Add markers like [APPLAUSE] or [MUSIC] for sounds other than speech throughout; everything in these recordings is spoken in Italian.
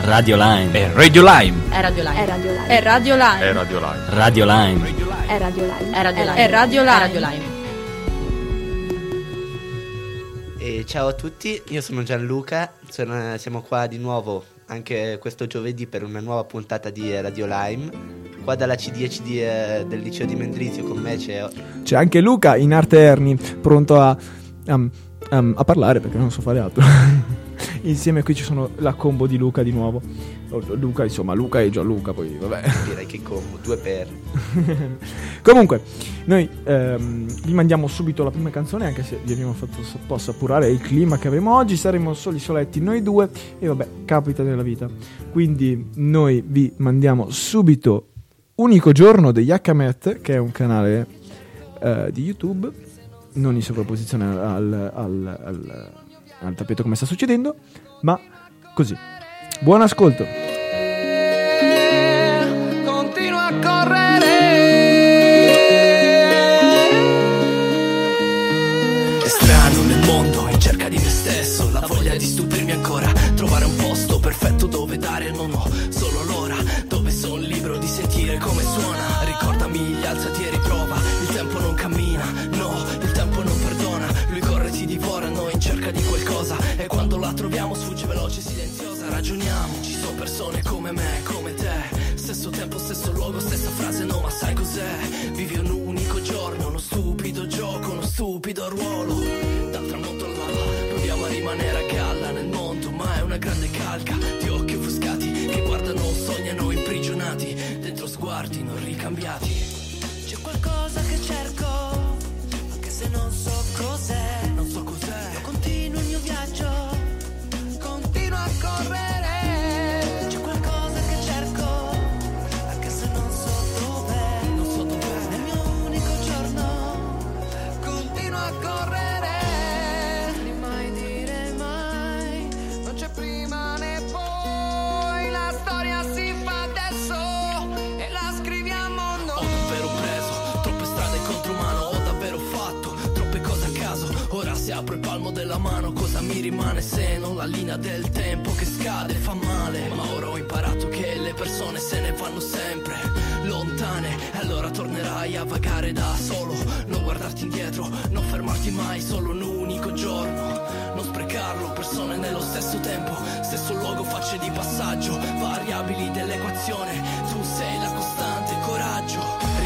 Radio Line. È Radio Lime. È Radio Live. È radio live. È Radio Line. È Radio Line. È radio live. È Radio Live. È Radio Live. È Radio Live. E ciao a tutti, io sono Gianluca, sono- siamo qua di nuovo anche questo giovedì per una nuova puntata di Radio Lime. Qua dalla C10 eh, del liceo di Mendrisio con me c'è C'è anche Luca in arte Erni, pronto a, um, um, a parlare perché non so fare altro. Insieme qui ci sono la combo di Luca di nuovo. Oh, Luca, insomma, Luca e Gianluca, poi vabbè. direi che combo, due per. [LAUGHS] Comunque, noi ehm, vi mandiamo subito la prima canzone, anche se vi abbiamo fatto un po' il clima che avremo oggi. Saremo soli soletti noi due, e vabbè, capita nella vita. Quindi, noi vi mandiamo subito Unico giorno degli Hmet, che è un canale eh, di YouTube, non in sovrapposizione al, al, al, al tappeto come sta succedendo, ma così. Buon ascolto. Continua a correre. È strano nel mondo in cerca di me stesso La voglia di stupirmi ancora Trovare un posto perfetto dove dare Non ho come me, come te. Stesso tempo, stesso luogo, stessa frase No, ma sai cos'è? Vivi un unico giorno Uno stupido gioco, uno stupido ruolo. Dal tramonto all'alba Proviamo a rimanere a galla nel mondo Ma è una grande calca Di occhi offuscati Che guardano, sognano imprigionati Dentro sguardi non ricambiati. C'è qualcosa che cerco Anche se non so cos'è mi rimane se non la linea del tempo Che scade fa male. Ma ora ho imparato che le persone se ne vanno sempre Lontane. E allora tornerai a vagare da solo Non guardarti indietro Non fermarti mai Solo un unico giorno. Non sprecarlo Persone nello stesso tempo Stesso luogo facce di passaggio Variabili dell'equazione. Tu sei la costante Coraggio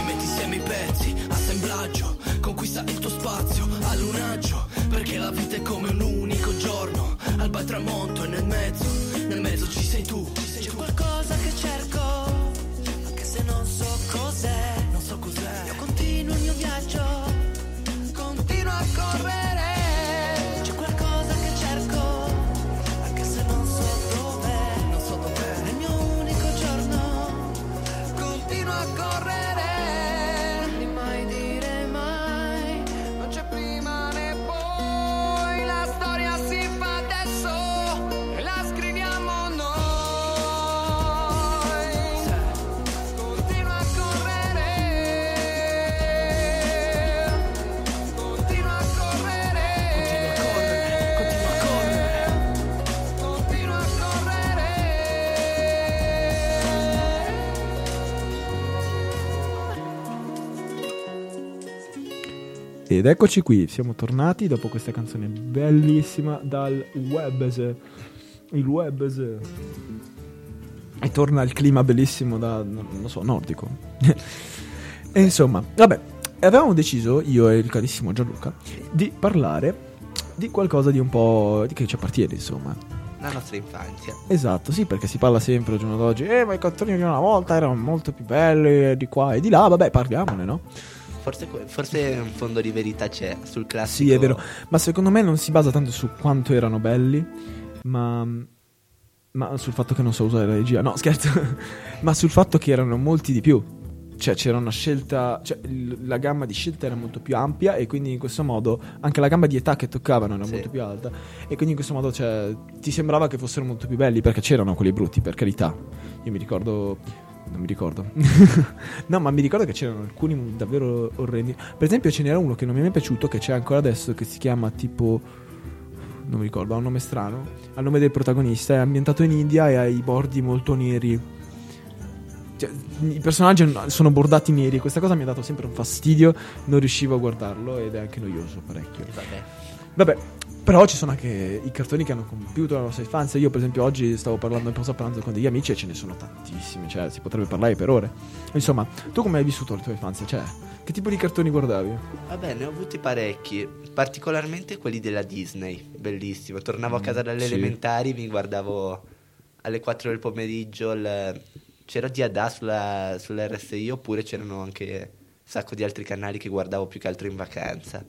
Ed eccoci qui, siamo tornati dopo questa canzone bellissima dal Webs. Il Webs. E torna il clima bellissimo da, non so, nordico. [LAUGHS] e insomma, vabbè, avevamo deciso, io e il carissimo Gianluca, di parlare di qualcosa di un po' di che ci appartiene, insomma. La nostra infanzia. Esatto, sì, perché si parla sempre al giorno d'oggi, eh, ma i cartoni di una volta erano molto più belli, di qua e di là, vabbè, parliamone, no? Forse, forse un fondo di verità c'è sul classico. Sì, è vero. Ma secondo me non si basa tanto su quanto erano belli, ma, ma sul fatto che non so usare la regia. No, scherzo. [LAUGHS] ma sul fatto che erano molti di più. cioè c'era una scelta, cioè la gamma di scelta era molto più ampia e quindi in questo modo anche la gamma di età che toccavano era Sì. molto più alta e quindi in questo modo cioè, ti sembrava che fossero molto più belli perché c'erano quelli brutti, per carità. Io mi ricordo non mi ricordo. [LAUGHS] no, ma mi ricordo che c'erano alcuni davvero orrendi. Per esempio, ce n'era uno che non mi è mai piaciuto, che c'è ancora adesso, che si chiama tipo. Non mi ricordo, ha un nome strano. Ha il nome del protagonista, è ambientato in India e ha i bordi molto neri. Cioè, I personaggi sono bordati neri questa cosa mi ha dato sempre un fastidio. Non riuscivo a guardarlo ed è anche noioso parecchio. Vabbè. Vabbè, però ci sono anche i cartoni che hanno compiuto la nostra infanzia. Io, per esempio, oggi stavo parlando in pausa pranzo con degli amici e ce ne sono tantissimi. Cioè, si potrebbe parlare per ore. Insomma, tu come hai vissuto la tua infanzia? Cioè, che tipo di cartoni guardavi? Vabbè, ne ho avuti parecchi, particolarmente quelli della Disney, bellissimo. Tornavo a casa dalle Mm, sì. elementari, mi guardavo alle 4 del pomeriggio, il- c'era Diadà sulla, sull'RSI oppure c'erano anche un sacco di altri canali che guardavo più che altro in vacanza.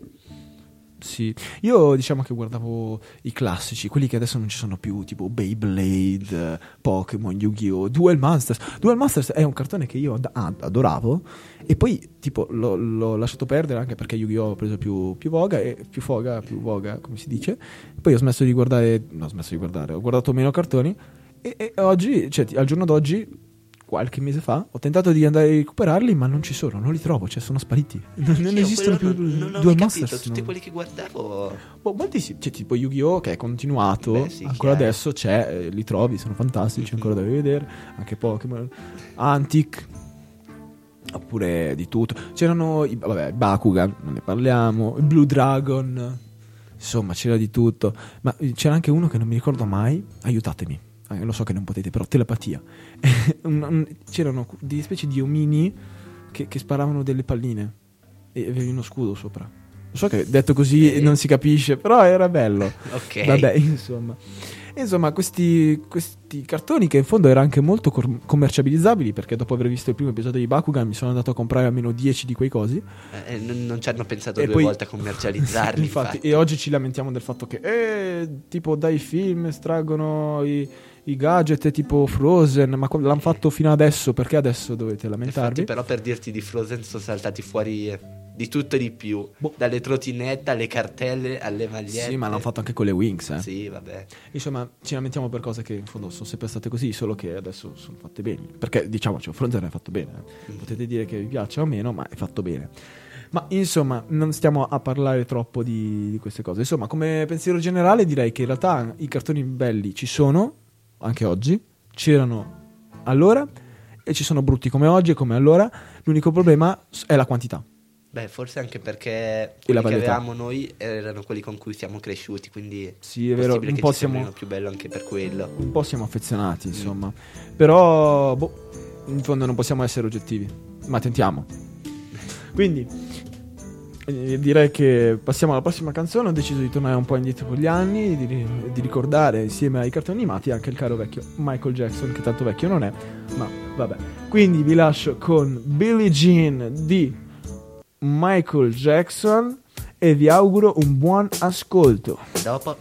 Sì, io diciamo che guardavo i classici, quelli che adesso non ci sono più, tipo Beyblade, Pokémon, Yu-Gi-Oh!, Duel Masters. Duel Masters è un cartone che io ad- ad- adoravo e poi tipo l'ho, l'ho lasciato perdere anche perché Yu-Gi-Oh! ha preso più, più voga e più foga, più voga, come si dice. Poi ho smesso di guardare, no, ho smesso di guardare, ho guardato meno cartoni e, e oggi, cioè al giorno d'oggi qualche mese fa ho tentato di andare a recuperarli ma non ci sono, non li trovo, cioè sono spariti. [LAUGHS] Non, non esistono più non, non mai Masters. capito, tutti quelli che guardavo... Boh, molti sì, c'è tipo Yu-Gi-Oh! che è continuato, Beh, sì, ancora chiaro. adesso c'è, eh, li trovi, sono fantastici, Mhm. ancora da vedere, anche Pokémon, Antic, oppure di tutto. C'erano, i, vabbè, Bakugan, non ne parliamo, il Blue Dragon, insomma c'era di tutto, ma eh, c'era anche uno che non mi ricordo mai, aiutatemi. Eh, Lo so che non potete, però telepatia. [LAUGHS] C'erano delle specie di omini che, che sparavano delle palline e avevi uno scudo sopra. Lo so che detto così non si capisce, però era bello. Ok. Vabbè, [LAUGHS] insomma. Insomma, questi, questi cartoni che in fondo erano anche molto cor- commerciabilizzabili, perché dopo aver visto il primo episodio di Bakugan mi sono andato a comprare almeno 10 di quei cosi. Eh, non, non ci hanno pensato E due poi- volte a commercializzarli, [LAUGHS] infatti, infatti. e oggi ci lamentiamo del fatto che, eh, tipo, dai film estraggono i, i gadget tipo Frozen, ma co- l'hanno fatto fino adesso, perché adesso dovete lamentarvi? Infatti, però, per dirti di Frozen sono saltati fuori eh, di tutto e di più. Boh. Dalle trotinette alle cartelle alle magliette. Sì, ma l'hanno fatto anche con le Wings, eh. Sì, vabbè. Insomma, ci lamentiamo per cose che in fondo sono sempre state così, solo che adesso sono fatte bene. Perché diciamoci, Frozen è fatto bene. eh. Potete dire che vi piace o meno, ma è fatto bene. Ma insomma, non stiamo a parlare troppo di, di queste cose. Insomma, come pensiero generale direi che in realtà i cartoni belli ci sono, anche oggi, c'erano allora e ci sono brutti come oggi e come allora. L'unico problema è la quantità. Beh, forse anche perché quelli che avevamo noi erano quelli con cui siamo cresciuti, quindi Sì, è vero, un po' siamo- più bello anche per quello. Un po' siamo affezionati, insomma. Però, boh, in fondo non possiamo essere oggettivi. Ma tentiamo. [LAUGHS] Quindi, eh, direi che passiamo alla prossima canzone. Ho deciso di tornare un po' indietro con gli anni, di, di ricordare insieme ai cartoni animati anche il caro vecchio Michael Jackson, che tanto vecchio non è, ma vabbè. Quindi vi lascio con Billie Jean di Michael Jackson e vi auguro un buon ascolto. Dopo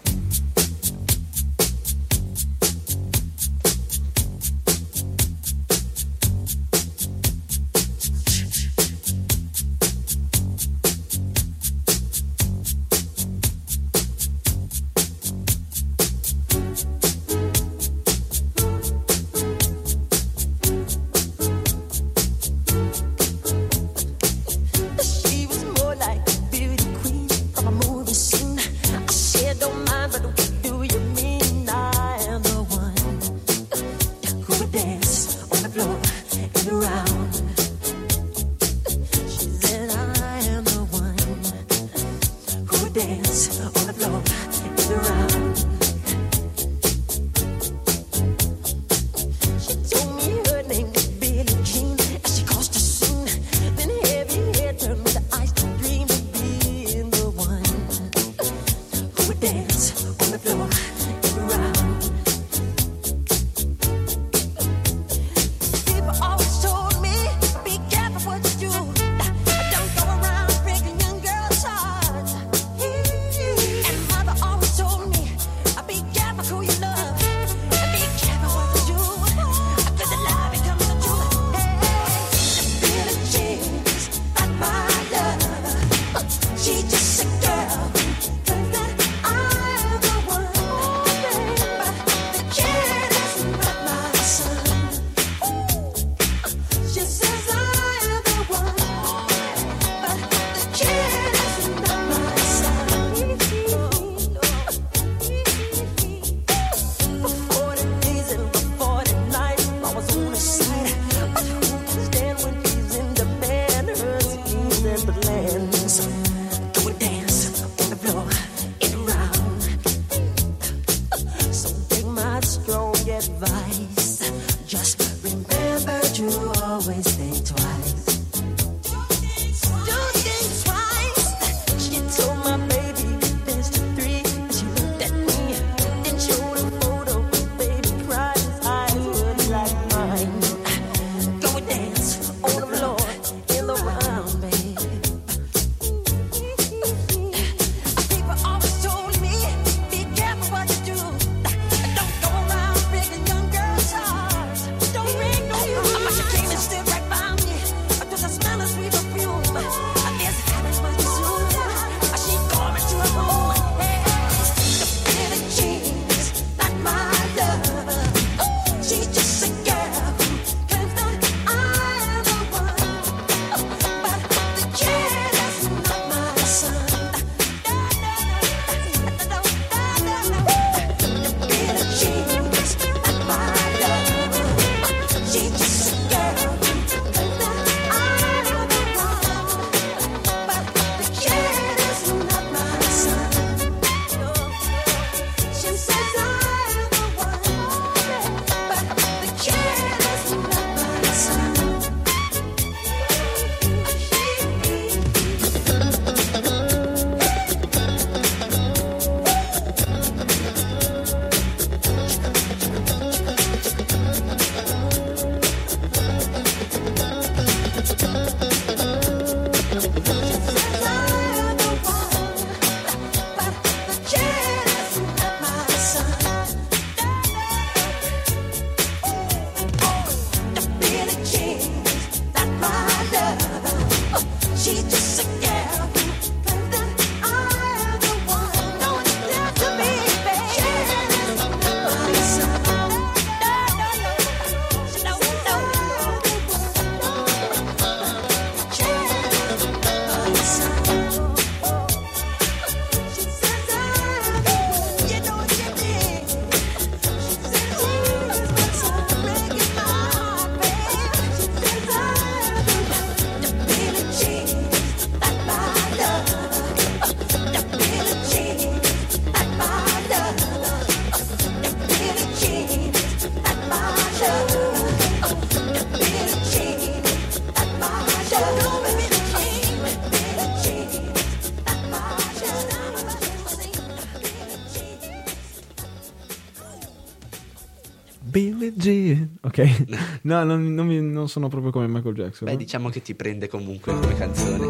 Jean. Ok. [LAUGHS] No, non, non mi- non sono proprio come Michael Jackson. Beh, no? diciamo che ti prende comunque come canzone.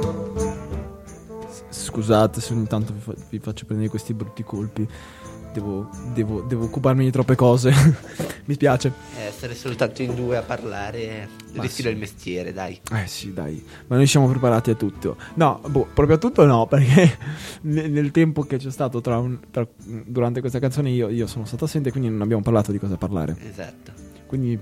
Scusate se ogni tanto vi, fa- vi faccio prendere questi brutti colpi. Devo, devo- devo occuparmi di troppe cose. [LAUGHS] mi spiace. Eh, essere soltanto in due a parlare rischi sì. del mestiere, dai. Eh sì, dai. Ma noi siamo preparati a tutto. No, boh, proprio a tutto no, [LAUGHS] perché ne- nel tempo che c'è stato tra un- tra- durante questa canzone io, io sono stato assente, quindi non abbiamo parlato di cosa parlare. Esatto. Quindi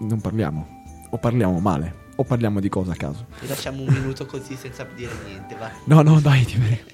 non parliamo. O parliamo male. O parliamo di cosa a caso. Ti lasciamo un minuto così senza dire niente, va. No, no, dai, ti prego.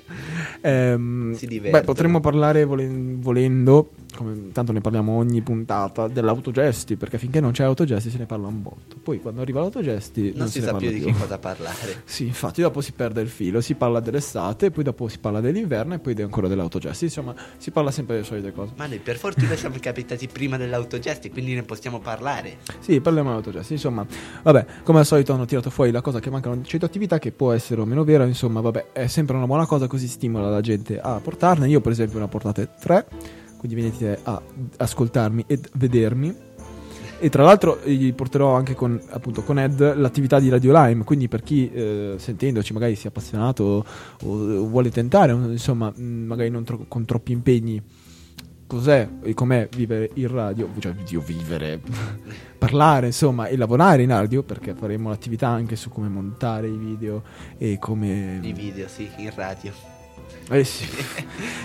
Ehm, Si beh, potremmo parlare volen- volendo, come tanto ne parliamo ogni puntata, dell'autogesti, perché finché non c'è autogesti se ne parla un botto. Poi quando arriva l'autogesti non, Non si sa più di che cosa parlare. [LAUGHS] Sì, infatti dopo si perde il filo, si parla dell'estate, poi dopo si parla dell'inverno e poi ancora dell'autogesti. Insomma, si parla sempre delle solite cose. Ma noi per fortuna siamo capitati prima dell'autogesti, quindi ne possiamo parlare. Sì, parliamo dell'autogesti. Insomma, vabbè, come al solito hanno tirato fuori la cosa che mancano 100 attività, che può essere o meno vera. Insomma, vabbè, è sempre una buona cosa, così stimola la gente a portarne. Io, per esempio, ne ho portate tre, quindi venite a ascoltarmi ed vedermi. E tra l'altro eh, gli porterò anche con, appunto, con Ed l'attività di Radio Lime, quindi per chi eh, sentendoci magari sia appassionato o, o vuole tentare, insomma, mh, magari non tro- con troppi impegni, cos'è e com'è vivere in radio, cioè io vivere, [LAUGHS] parlare insomma e lavorare in radio, perché faremo l'attività anche su come montare i video e come... I video, sì, in radio. Eh sì,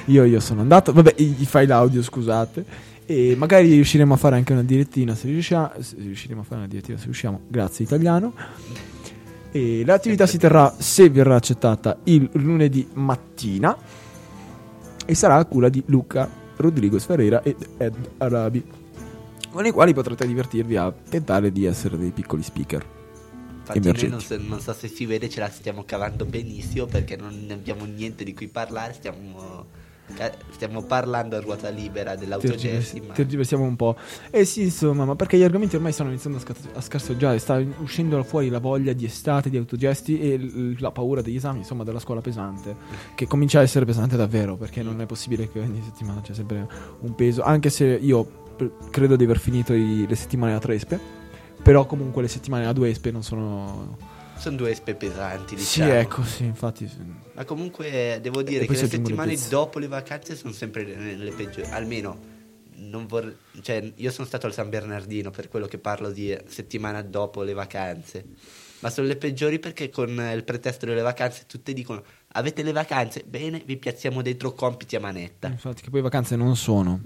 io, io sono andato, vabbè, i, i file audio scusate. E magari riusciremo a fare anche una direttina se riusciamo. Se riusciremo a fare una direttina se riusciamo. Grazie italiano. E l'attività si terrà, se verrà accettata, il lunedì mattina. E sarà a cura di Luca Rodriguez Ferreira ed Ed Arabi. Con i quali potrete divertirvi a tentare di essere dei piccoli speaker. Infatti non so, non so se si vede, ce la stiamo cavando benissimo perché non abbiamo niente di cui parlare, stiamo Stiamo parlando a ruota libera dell'autogesti, ma tergiversiamo un po'. Eh sì, insomma, ma perché gli argomenti ormai stanno iniziando a, sca- a scarseggiare, sta uscendo fuori la voglia di estate, di autogesti e l- la paura degli esami, insomma, della scuola pesante, che comincia a essere pesante davvero, perché non è possibile che ogni settimana c'è sempre un peso, anche se io credo di aver finito i- le settimane a tre espe, però comunque le settimane a due espe non sono... sono due espe pesanti, Sì, diciamo. ecco, sì, infatti... sì. Ma comunque devo dire E che le settimane pezzi. dopo le vacanze sono sempre le, le peggiori. Almeno non vorrei. Cioè, io sono stato al San Bernardino per quello che parlo di eh, settimana dopo le vacanze. Ma sono le peggiori perché con il pretesto delle vacanze tutti dicono avete le vacanze? Bene, vi piazziamo dentro compiti a manetta. Infatti, che poi vacanze non sono.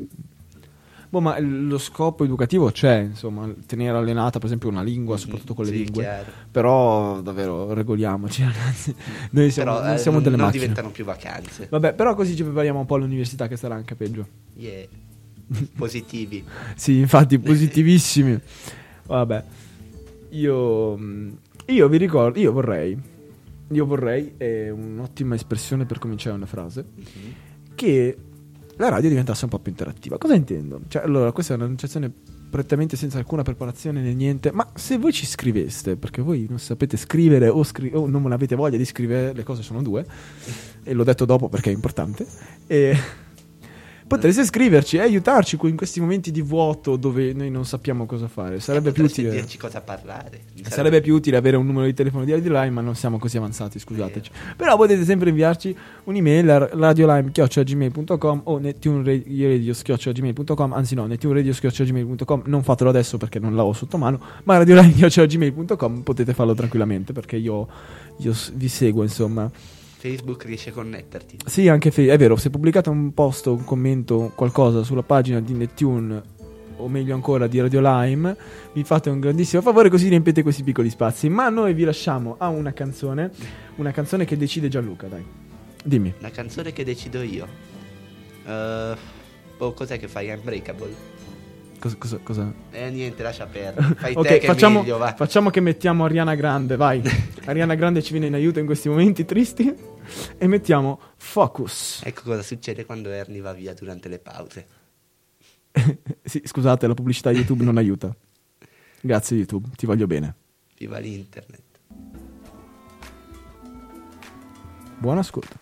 Boh, ma lo scopo educativo c'è, insomma, tenere allenata, per esempio, una lingua, soprattutto con le Sì, lingue. chiaro. Però, davvero, regoliamoci, [LAUGHS] ragazzi. Noi siamo, Però noi eh, siamo non, delle non macchine. diventano più vacanze. Vabbè, però così ci prepariamo un po' all'università, che sarà anche peggio. Yeah. [LAUGHS] Positivi. Sì, infatti, positivissimi. Vabbè, io, mm, io vi ricordo, io vorrei, io vorrei, è un'ottima espressione per cominciare una frase, che la radio diventasse un po' più interattiva. Cosa intendo? Cioè, allora, questa è un'annunciazione prettamente senza alcuna preparazione né niente, ma se voi ci scriveste, perché voi non sapete scrivere o, scri- o non avete voglia di scrivere, le cose sono due, e l'ho detto dopo perché è importante, e potreste scriverci e aiutarci in questi momenti di vuoto dove noi non sappiamo cosa fare. Sarebbe più utile. dirci cosa parlare. Sarebbe più utile avere un numero di telefono di Radio Lime, ma non siamo così avanzati, scusateci. Però potete sempre inviarci un'email a radiolime.gmail.com o nettuneradio.gmail.com Anzi no, nettuneradio.gmail.com Non fatelo adesso perché non l'avevo sotto mano, ma radiolime.gmail.com potete farlo tranquillamente perché io, io vi seguo, insomma. Facebook riesce a connetterti. Sì, anche fe- è vero, se pubblicate un post, un commento, qualcosa sulla pagina di Nettune o meglio ancora di Radio Lime, mi fate un grandissimo favore così riempite questi piccoli spazi. Ma noi vi lasciamo a una canzone, una canzone che decide Gianluca, dai. Dimmi. La canzone che decido io. Eh, oh, cos'è che fai? Unbreakable? Cosa, cosa, cosa? Eh, niente, lascia perdere. [LAUGHS] Fai te Ok, che facciamo, meglio, va. facciamo che mettiamo Ariana Grande, vai. [LAUGHS] Ariana Grande ci viene in aiuto in questi momenti tristi. E mettiamo Focus. Ecco cosa succede quando Ernie va via durante le pause. [LAUGHS] Sì, scusate, la pubblicità YouTube non aiuta. Grazie YouTube, ti voglio bene. Viva l'internet. Buon ascolto.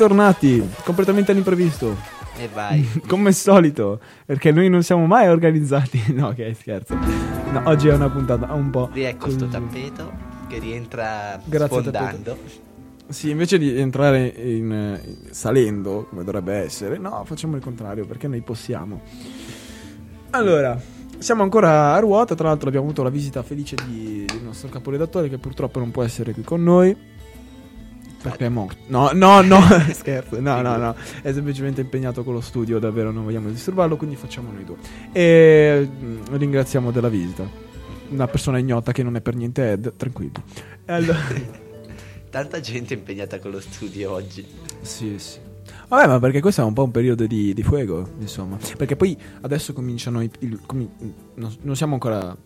Bentornati, completamente all'imprevisto, E vai. [LAUGHS] come al solito, perché noi non siamo mai organizzati. [LAUGHS] No, che scherzo. No, oggi è una puntata un po'. Riecco sto così. tappeto che rientra Grazie, sfondando. Sì, invece di entrare in, eh, salendo, come dovrebbe essere, no, facciamo il contrario, perché noi possiamo. Allora, siamo ancora a ruota, tra l'altro abbiamo avuto la visita felice di- del nostro caporedattore che purtroppo non può essere qui con noi. Perché è morto. No, no, no, [LAUGHS] [LAUGHS] scherzo, no, no, no. È semplicemente impegnato con lo studio, davvero non vogliamo disturbarlo, quindi facciamo noi due. E mm, ringraziamo della visita. Una persona ignota che non è per niente Ed, tranquilli. Allora... [LAUGHS] Tanta gente impegnata con lo studio oggi. Sì, sì. Vabbè, ma perché questo è un po' un periodo di, di fuoco, insomma. Perché poi adesso cominciano i... il- non, non siamo ancora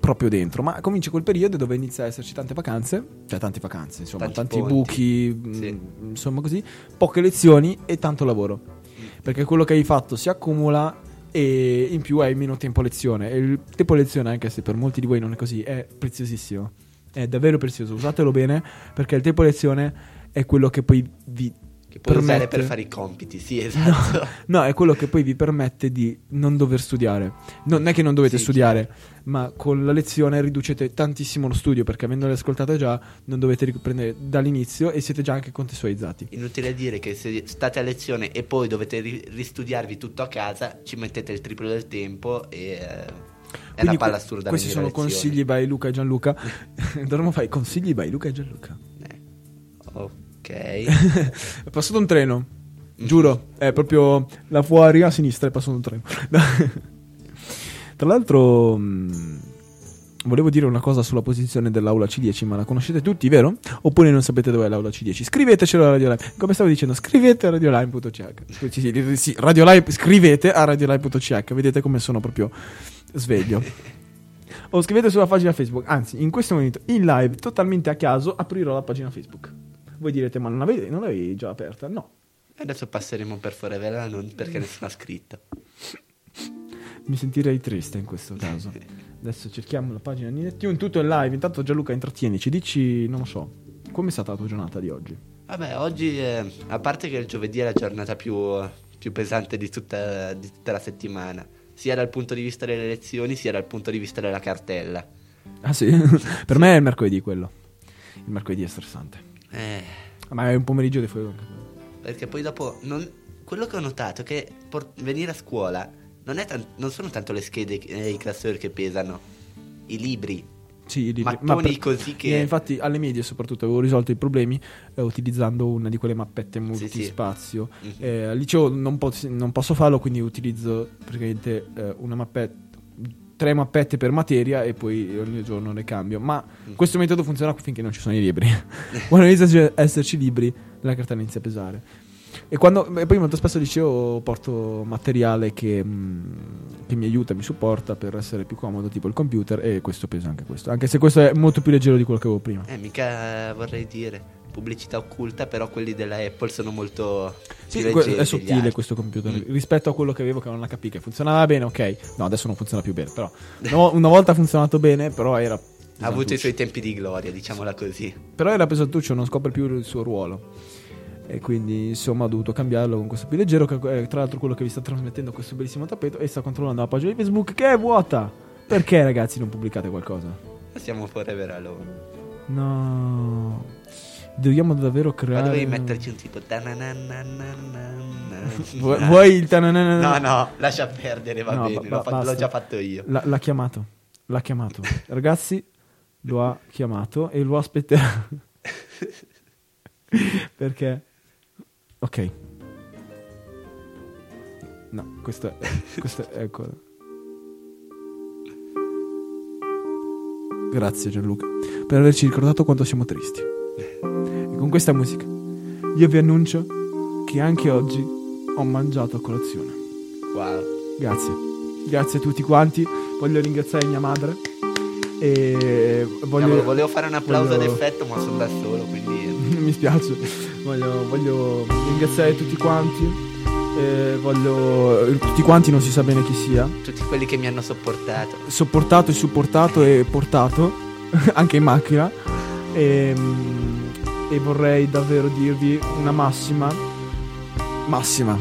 proprio dentro, ma comincia quel periodo dove inizia a esserci tante vacanze, cioè tante vacanze, insomma, Tanti tanti, buchi, mh, Sì. insomma così, poche lezioni e tanto lavoro. Perché quello che hai fatto si accumula e in più hai meno tempo a lezione. E il tempo a lezione, anche se per molti di voi non è così, è preziosissimo. È davvero prezioso, usatelo bene perché il tempo a lezione è quello che poi vi Che puoi usare permette- per fare i compiti, sì, esatto. [LAUGHS] No, è quello che poi vi permette di non dover studiare. Non è che non dovete Sì, studiare, ma con la lezione riducete tantissimo lo studio perché avendole ascoltate già non dovete riprendere dall'inizio e siete già anche contestualizzati. Inutile dire che se state a lezione e poi dovete ri- ristudiarvi tutto a casa, ci mettete il triplo del tempo e eh, è una Quindi palla que- assurda. Questi sono lezione. consigli by Luca e Gianluca. [LAUGHS] Dovremmo fare consigli by Luca e Gianluca. Eh, [LAUGHS] È passato un treno. Giuro, è proprio là fuori a sinistra è passato un treno. [LAUGHS] Tra l'altro, mh, volevo dire una cosa sulla posizione dell'aula C10, ma la conoscete tutti, vero? Oppure non sapete dov'è l'aula C10? Scrivetecelo a Radio. Come stavo dicendo, scrivete a radiolive.ch. Sì, sì, sì, Radio scrivete a radiolive.ch. Vedete come sono proprio sveglio. O scrivete sulla pagina Facebook. Anzi, in questo momento, in live, totalmente a caso, aprirò la pagina Facebook. Voi direte, ma non l'avevi, non l'avevi già aperta? No. Adesso passeremo per Forever Alone perché [LAUGHS] nessuno ha scritto. Mi sentirei triste in questo caso. Adesso cerchiamo la pagina Ninetune, tutto in live. Intanto Gianluca intrattienici, dici, non lo so, com'è stata la tua giornata di oggi? Vabbè, oggi, eh, a parte che il giovedì è la giornata più, più pesante di tutta, di tutta la settimana, sia dal punto di vista delle lezioni, sia dal punto di vista della cartella. Ah sì? [LAUGHS] per me è il mercoledì quello. Il mercoledì è stressante. Eh, Ma è un pomeriggio di fuoco perché poi dopo, non- quello che ho notato è che por- venire a scuola non, è tan- non sono tanto le schede e i classori che pesano, i libri. Sì, i libri. Mattoni così che- Eh, infatti alle medie soprattutto avevo risolto i problemi eh, utilizzando una di quelle mappette Sì, sì. multispazio. Mhm. Eh, al liceo non, pos- non posso farlo, quindi utilizzo praticamente eh, una mappetta, tre mappette per materia e poi ogni giorno le cambio. Ma Mm. questo metodo funziona finché non ci sono i libri. Quando iniziano ad esserci libri, la cartella inizia a pesare. E, quando, e poi molto spesso al liceo porto materiale che, mh, che mi aiuta, mi supporta per essere più comodo, tipo il computer, e questo pesa anche questo. Anche se questo è molto più leggero di quello che avevo prima. Eh, mica vorrei dire pubblicità occulta, però quelli della Apple sono molto Sì, è sottile questo computer Mm. rispetto a quello che avevo che non HP che funzionava bene, ok. No, adesso non funziona più bene, però [LAUGHS] una, vo- una volta ha funzionato bene, però era Ha avuto i suoi tempi di gloria, diciamola così. Però era pesantuccio, non scopre più il suo ruolo. E quindi insomma ho dovuto cambiarlo con questo più leggero. Che è tra l'altro quello che vi sta trasmettendo questo bellissimo tappeto. E sta controllando la pagina di Facebook che è vuota. Perché ragazzi non pubblicate qualcosa? Siamo forever alone. No. Dobbiamo davvero Ma creare. dovevi metterci un tipo. Vuoi, il? No, no, lascia perdere, va No, bene. ba- l'ho, ba- fa- l'ho già fatto io. L'ha, l'ha chiamato. L'ha chiamato. Ragazzi, lo ha chiamato e lo aspetterà. Perché? Ok. No, questo è. Questo è ecco. Grazie Gianluca per averci ricordato quanto siamo tristi. E con questa musica io vi annuncio che anche oggi ho mangiato a colazione. Wow. Grazie. Grazie a tutti quanti. Voglio ringraziare mia madre. E voglio... Cavolo, volevo fare un applauso voglio- d'effetto, ma sono da solo, quindi. [LAUGHS] Mi spiace. Voglio, voglio ringraziare tutti quanti. E voglio... Tutti quanti non si sa bene chi sia. Tutti quelli che mi hanno sopportato. Sopportato e supportato e portato. [LAUGHS] anche in macchina. E, mm, e vorrei davvero dirvi una massima. Massima.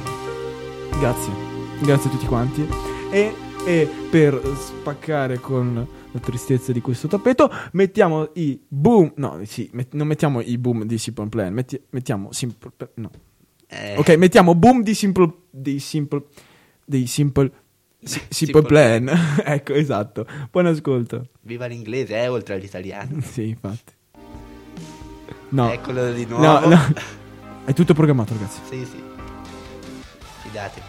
Grazie. Grazie a tutti quanti. E, e per spaccare con la tristezza di questo tappeto, mettiamo i boom. No, sì, met- non mettiamo i boom di Simple Plan. metti- mettiamo Simple Plan. No. Eh, Ok, mettiamo boom di Simple. Di Simple. Dei Simple. si- simple Simple Plan. [LAUGHS] ecco, esatto. Buon ascolto. Viva l'inglese, eh, oltre all'italiano. Sì, infatti. No. Eccolo di No, nuovo. no. È tutto programmato, ragazzi. Sì, sì. Fidatevi.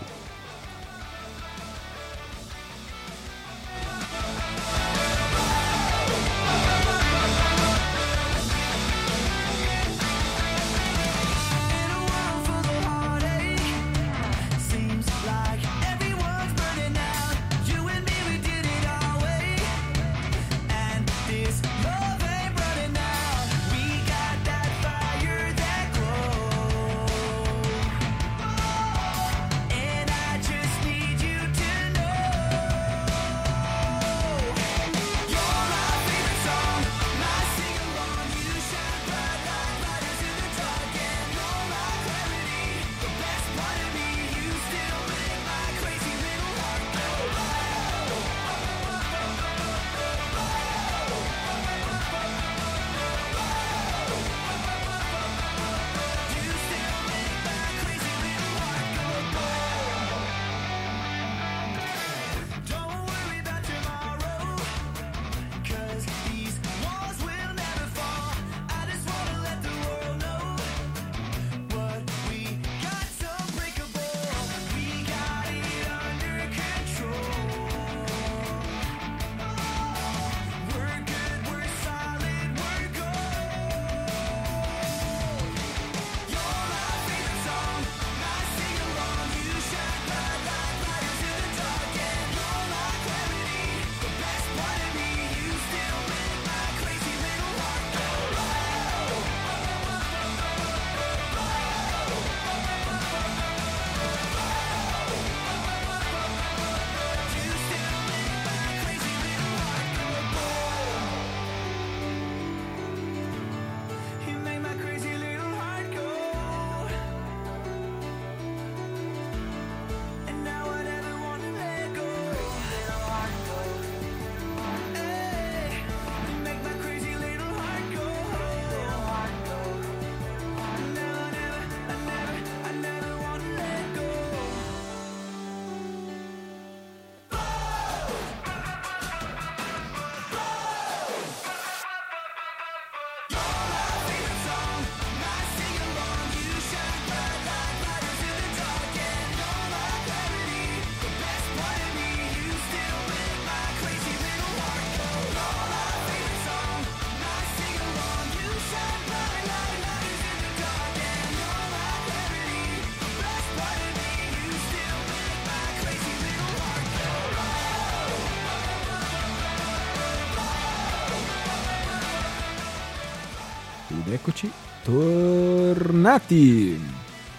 Eccoci tornati.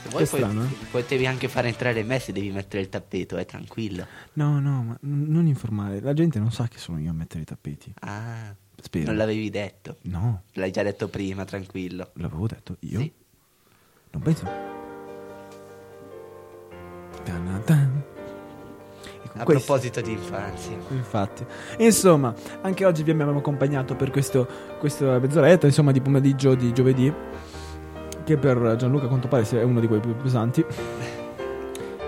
Se vuoi puoi- strano, eh? potevi anche fare entrare me se devi mettere il tappeto, è tranquillo. No, no, ma non informare. La gente non sa che sono io a mettere i tappeti. Ah, Spero. non l'avevi detto. No, L'hai già detto prima, tranquillo. l'avevo detto io. Sì. Non penso. Tan, tan. A questo- proposito di infanzia. Infatti, insomma, anche oggi vi abbiamo accompagnato per questo, questa mezz'oretta, insomma, di pomeriggio di giovedì, che per Gianluca a quanto pare sia uno di quelli più pesanti.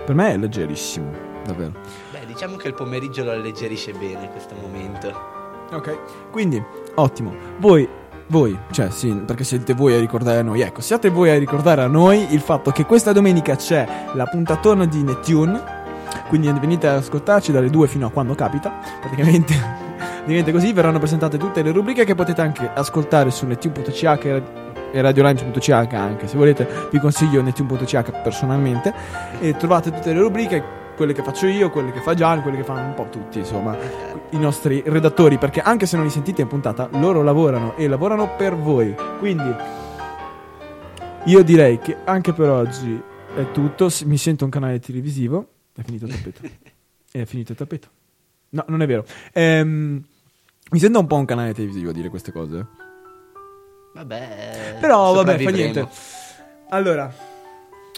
Per me è leggerissimo, davvero. Beh, diciamo che il pomeriggio lo alleggerisce bene questo momento. Ok, quindi, ottimo. Voi, voi, cioè sì, perché siete voi a ricordare a noi. Ecco, siate voi a ricordare a noi il fatto che questa domenica c'è la puntatona di Netune. Quindi venite ad ascoltarci dalle 2 fino a quando capita. Praticamente [LAUGHS] diventa così. Verranno presentate tutte le rubriche che potete anche ascoltare su netune.ch e radiolines.ch anche se volete vi consiglio netune.ch personalmente e trovate tutte le rubriche quelle che faccio io, quelle che fa Gian, quelle che fanno un po' tutti, insomma, i nostri redattori, perché anche se non li sentite in puntata, loro lavorano e lavorano per voi. Quindi io direi che anche per oggi è tutto. Mi sento un canale televisivo. È finito il tappeto. è finito il tappeto. No, non è vero. Ehm, mi sento un po' un canale televisivo a dire queste cose. Vabbè. Però vabbè, fa niente. Allora,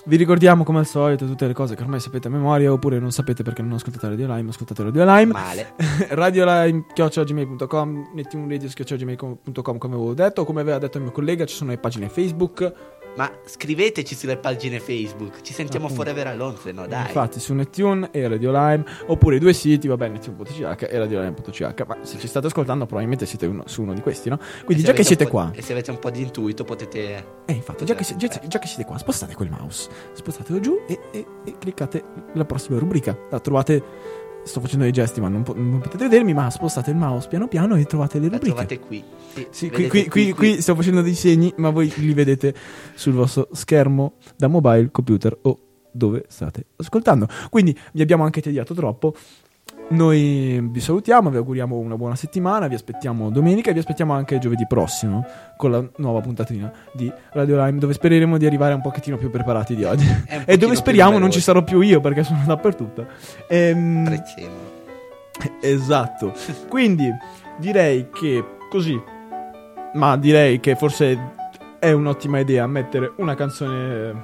vi ricordiamo come al solito tutte le cose che ormai sapete a memoria, oppure non sapete perché non ascoltate Radio Lime, ascoltate Radio Lime. Male. [LAUGHS] Radio Lime, chiocciolagmail.com, nettimradio, chiocciolagmail.com, come avevo detto, come aveva detto il mio collega, ci sono le pagine Facebook. Ma scriveteci sulle pagine Facebook. Ci sentiamo Appunto. forever alone, se no dai. Infatti su Nettune e Radio Lime, oppure i due siti, vabbè, Nettune.ch e radiolime.ch, ma se ci state ascoltando probabilmente siete uno- su uno di questi, no? Quindi già che siete qua, E se avete un po' di intuito potete... eh, infatti, già che, già- già che siete qua, spostate quel mouse, spostatelo giù e, e- e cliccate la prossima rubrica. La trovate, sto facendo dei gesti, ma non, po- non potete vedermi, ma spostate il mouse piano piano e trovate le La rubriche. trovate qui. Sì, Sì, qui, qui, qui, qui sto facendo dei segni, ma voi li vedete sul vostro schermo da mobile, computer o dove state ascoltando. Quindi vi abbiamo anche tediato troppo. Noi vi salutiamo, vi auguriamo una buona settimana, vi aspettiamo domenica e vi aspettiamo anche giovedì prossimo con la nuova puntatina di Radio Lime dove spereremo di arrivare un pochettino più preparati di oggi. Un [LAUGHS] e dove speriamo non ci sarò più io perché sono dappertutto. Ehm, Apprezziamo. [LAUGHS] Esatto. Quindi direi che così, ma direi che forse è un'ottima idea mettere una canzone,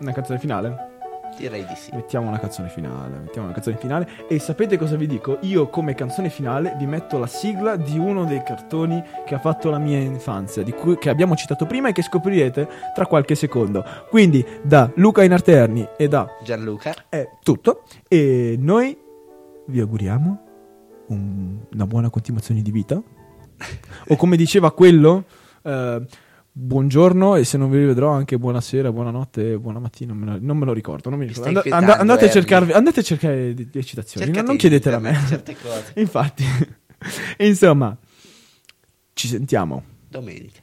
una canzone finale. Direi di sì. Mettiamo una canzone finale, mettiamo una canzone finale. E sapete cosa vi dico? Io come canzone finale vi metto la sigla di uno dei cartoni che ha fatto la mia infanzia, di cui, che abbiamo citato prima e che scoprirete tra qualche secondo. Quindi da Luca Inarterni e da Gianluca. è tutto. E noi vi auguriamo un- una buona continuazione di vita. [LAUGHS] o come diceva quello, eh, buongiorno e se non vi rivedrò anche buonasera, buonanotte, buona mattina. Non me lo, non me lo ricordo. Non mi ricordo. And- and- andate, a cercarvi- andate a cercare di citazioni. non- Cercate non chiedetela a me. certe cose. [LAUGHS] Infatti, [LAUGHS] insomma, ci sentiamo Domenica.